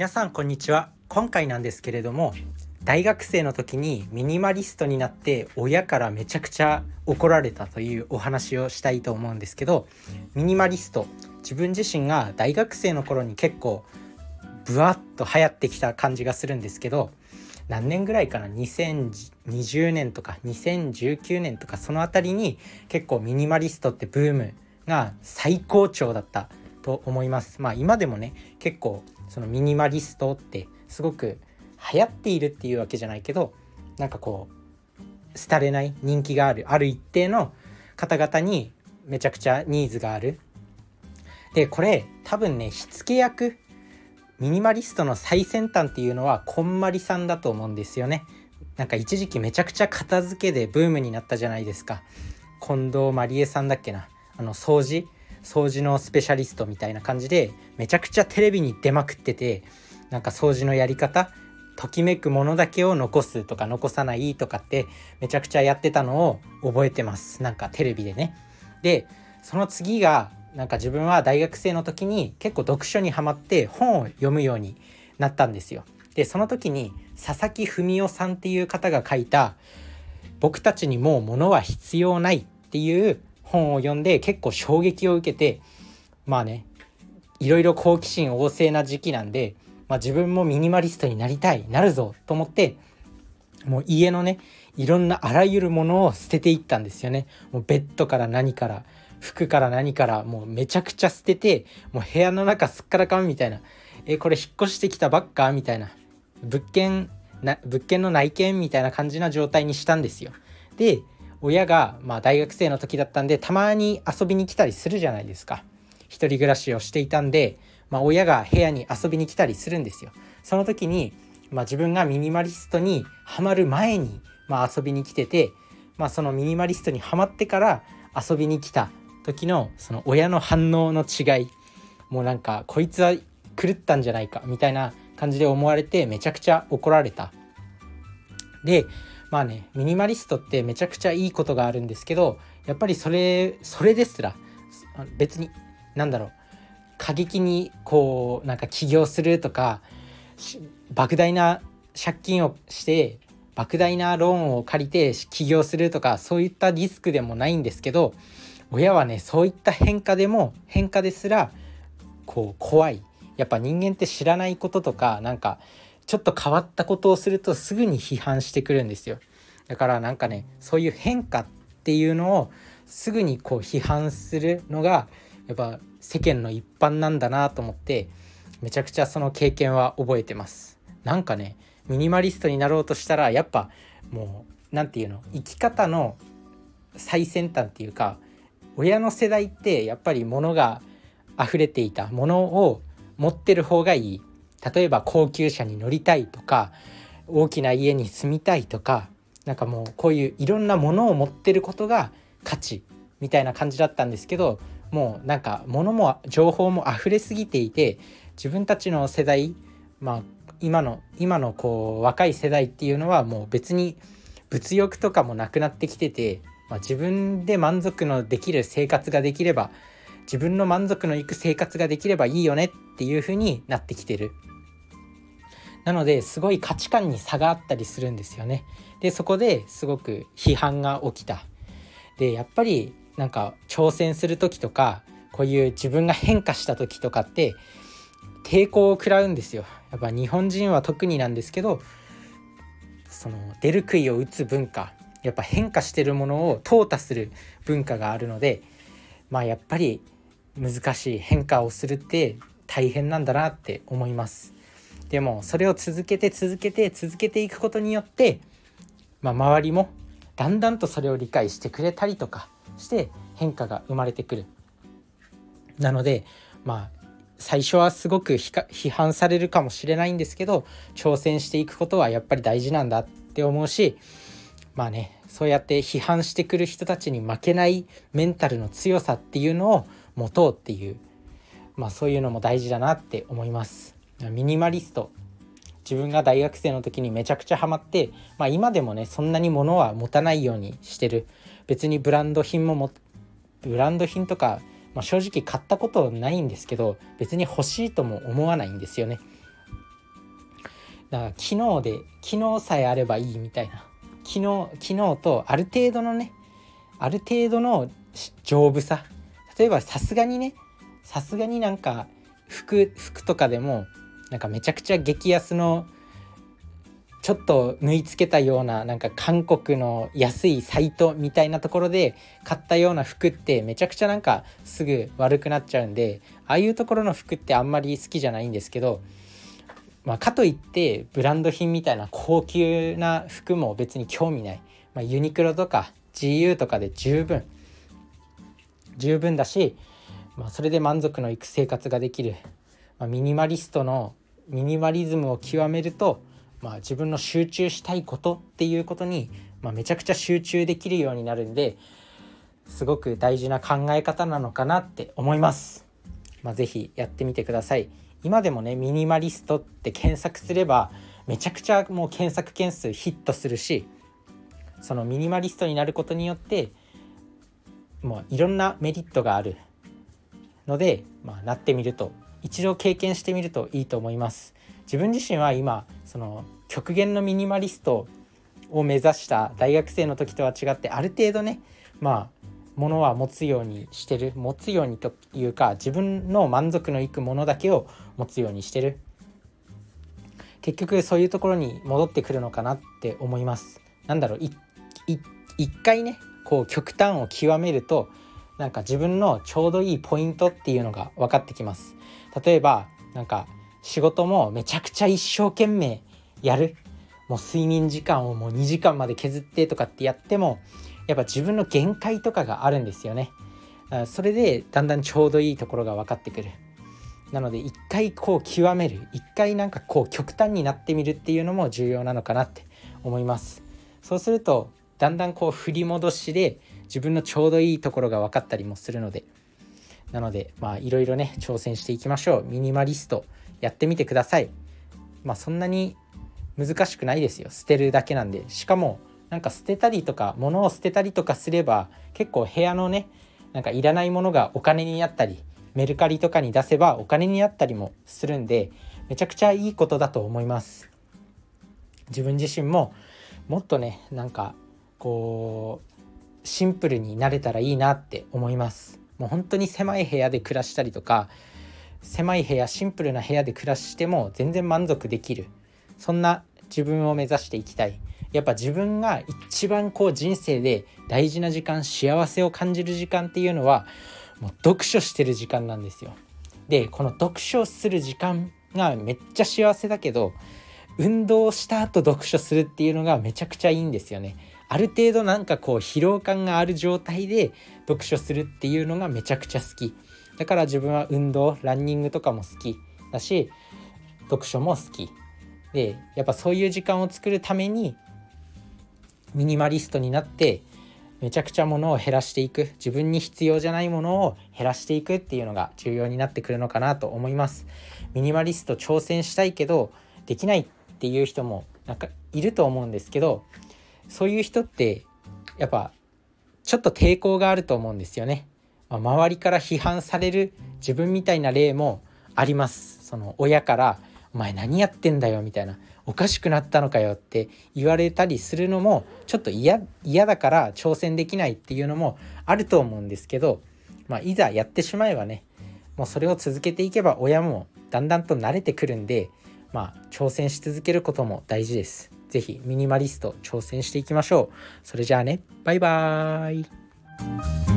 皆さんこんにちは。今回なんですけれども大学生の時にミニマリストになって親からめちゃくちゃ怒られたというお話をしたいと思うんですけどミニマリスト自分自身が大学生の頃に結構ブワッと流行ってきた感じがするんですけど何年ぐらいかな？2020年とか2019年とかその辺りに結構ミニマリストってブームが最高潮だったと思います。まあ今でもね結構そのミニマリストってすごく流行っているっていうわけじゃないけどなんかこう廃れない人気があるある一定の方々にめちゃくちゃニーズがある。でこれ多分ね火付け役ミニマリストの最先端っていうのはこんまりさんだと思うんですよね。なんか一時期めちゃくちゃ片付けでブームになったじゃないですか。近藤まりえさんだっけな。あの掃除掃除のスペシャリストみたいな感じでめちゃくちゃテレビに出まくっててなんか掃除のやり方ときめくものだけを残すとか残さないとかってめちゃくちゃやってたのを覚えてます。なんかテレビでね。でその次がなんか自分は大学生の時に結構読書にはまって本を読むようになったんですよ。でその時に佐々木文夫さんっていう方が書いた「僕たちにもう物は必要ない」っていう本を読んで結構衝撃を受けてまあねいろいろ好奇心旺盛な時期なんで、まあ、自分もミニマリストになりたいなるぞと思ってもう家のねいろんなあらゆるものを捨てていったんですよね。もうベッドから何から服から何からもうめちゃくちゃ捨ててもう部屋の中すっからかんみたいな。えこれ引っ越してきたばっかみたいな。物件な物件の内見みたいな感じな状態にしたんですよ。で親がまあ大学生の時だったんでたまに遊びに来たりするじゃないですか。一人暮らしをしていたんで、まあ、親が部屋に遊びに来たりするんですよ。その時に、まあ、自分がミニマリストにはまる前に、まあ、遊びに来てて、まあ、そのミニマリストにはまってから遊びに来た時のその親の反応の違い。もうなんかこいつは狂ったんじゃないかみたいな感じで思われてめちゃくちゃ怒られた。でまあねミニマリストってめちゃくちゃいいことがあるんですけどやっぱりそれそれですら別に何だろう過激にこうなんか起業するとか莫大な借金をして莫大なローンを借りて起業するとかそういったリスクでもないんですけど親はねそういった変化でも変化ですらこう怖い。やっぱ人間って知らないこととかなんかちょっと変わったことをするとすぐに批判してくるんですよ。だからなんかねそういう変化っていうのをすぐにこう批判するのがやっぱ世間の一般なんだなと思ってめちゃくちゃその経験は覚えてます。なんかねミニマリストになろうとしたらやっぱもう何て言うの生き方の最先端っていうか親の世代ってやっぱり物が溢れていたものを持ってる方がいい。例えば高級車に乗りたいとか大きな家に住みたいとかなんかもうこういういろんなものを持ってることが価値みたいな感じだったんですけどもうなんか物も情報も溢れすぎていて自分たちの世代まあ今の今のこう若い世代っていうのはもう別に物欲とかもなくなってきててまあ、自分で満足のできる生活ができれば自分の満足のいく生活ができればいいよねっていう風になってきてる。なのですごい価値観に差があったりするんですよね。でそこですごく批判が起きた。でやっぱりなんか挑戦する時とかこういう自分が変化した時とかって抵抗を食らうんですよ。やっぱ日本人は特になんですけどその出る杭を打つ文化やっぱ変化してるものを淘汰する文化があるのでまあやっぱり難しい変化をするって大変なんだなって思います。でもそれを続けて続けて続けていくことによって、まあ、周りもだんだんとそれを理解してくれたりとかして変化が生まれてくる。なのでまあ最初はすごく批判されるかもしれないんですけど挑戦していくことはやっぱり大事なんだって思うしまあねそうやって批判してくる人たちに負けないメンタルの強さっていうのを持とうっていうまあそういうのも大事だなって思います。ミニマリスト。自分が大学生の時にめちゃくちゃハマって、まあ、今でもねそんなに物は持たないようにしてる。別にブランド品ももブランド品とか、まあ、正直買ったことないんですけど別に欲しいとも思わないんですよね。だから昨日で昨日さえあればいいみたいな。昨日昨日とある程度のねある程度の丈夫さ。例えばさすがにねさすがになんか服服とかでもなんかめちゃくちゃ激安のちょっと縫い付けたようななんか韓国の安いサイトみたいなところで買ったような服ってめちゃくちゃなんかすぐ悪くなっちゃうんでああいうところの服ってあんまり好きじゃないんですけど、まあ、かといってブランド品みたいな高級な服も別に興味ない、まあ、ユニクロとか GU とかで十分十分だし、まあ、それで満足のいく生活ができる、まあ、ミニマリストのミニマリズムを極めるとまあ、自分の集中したいことっていうことに、まあ、めちゃくちゃ集中できるようになるんですごく大事な考え方なのかなって思います。まあ、ぜひやってみてください。今でもねミニマリストって検索すればめちゃくちゃもう検索件数ヒットするしそのミニマリストになることによってもういろんなメリットがあるので、まあ、なってみると一度経験してみるといいと思います。自分自身は今その極限のミニマリストを目指した大学生の時とは違ってある程度ねまあものは持つようにしてる。持つようにというか自分の満足のいくものだけを持つようにしてる。結局そういうところに戻ってくるのかなって思います。なんだろう一回ねこう極端を極めるとなんか自分のちょうどいいポイントっていうのが分かってきます。例えばなんか仕事もめちゃくちゃ一生懸命やる。もう睡眠時間をもう2時間まで削ってとかってやってもやっぱ自分の限界とかがあるんですよね。それでだんだんちょうどいいところが分かってくる。なので一回こう極める。一回なんかこう極端になってみるっていうのも重要なのかなって思います。そうするとだんだんこう振り戻しで自分のちょうどいいところが分かったりもするので。なのでまあいろいろね挑戦していきましょう。ミニマリストやってみてください。まあそんなに難しくないですよ。捨てるだけなんで。しかもなんか捨てたりとか物を捨てたりとかすれば結構部屋のねなんかいらないものがお金になったりメルカリとかに出せばお金になったりもするんでめちゃくちゃいいことだと思います。自分自身ももっとねなんかこうシンプルになれたらいいなって思います。もう本当に狭い部屋で暮らしたりとか狭い部屋シンプルな部屋で暮らしても全然満足できる。そんな自分を目指していきたい。やっぱ自分が一番こう人生で大事な時間幸せを感じる時間っていうのはもう読書してる時間なんですよ。でこの読書する時間がめっちゃ幸せだけど運動した後読書するっていうのがめちゃくちゃいいんですよね。ある程度なんかこう疲労感がある状態で読書するっていうのがめちゃくちゃ好き。だから自分は運動ランニングとかも好き。だし読書も好き。でやっぱそういう時間を作るためにミニマリストになってめちゃくちゃものを減らしていく。自分に必要じゃないものを減らしていくっていうのが重要になってくるのかなと思います。ミニマリスト挑戦したいけどできないっていう人もなんかいると思うんですけどそういう人ってやっぱちょっと抵抗があると思うんですよね。まあ、周りから批判される自分みたいな例もあります。その親から「お前何やってんだよ」みたいな「おかしくなったのかよ」って言われたりするのもちょっと嫌だから挑戦できないっていうのもあると思うんですけど、まあ、いざやってしまえばねもうそれを続けていけば親もだんだんと慣れてくるんで、まあ、挑戦し続けることも大事です。是非ミニマリスト挑戦していきましょう。それじゃあねバイバーイ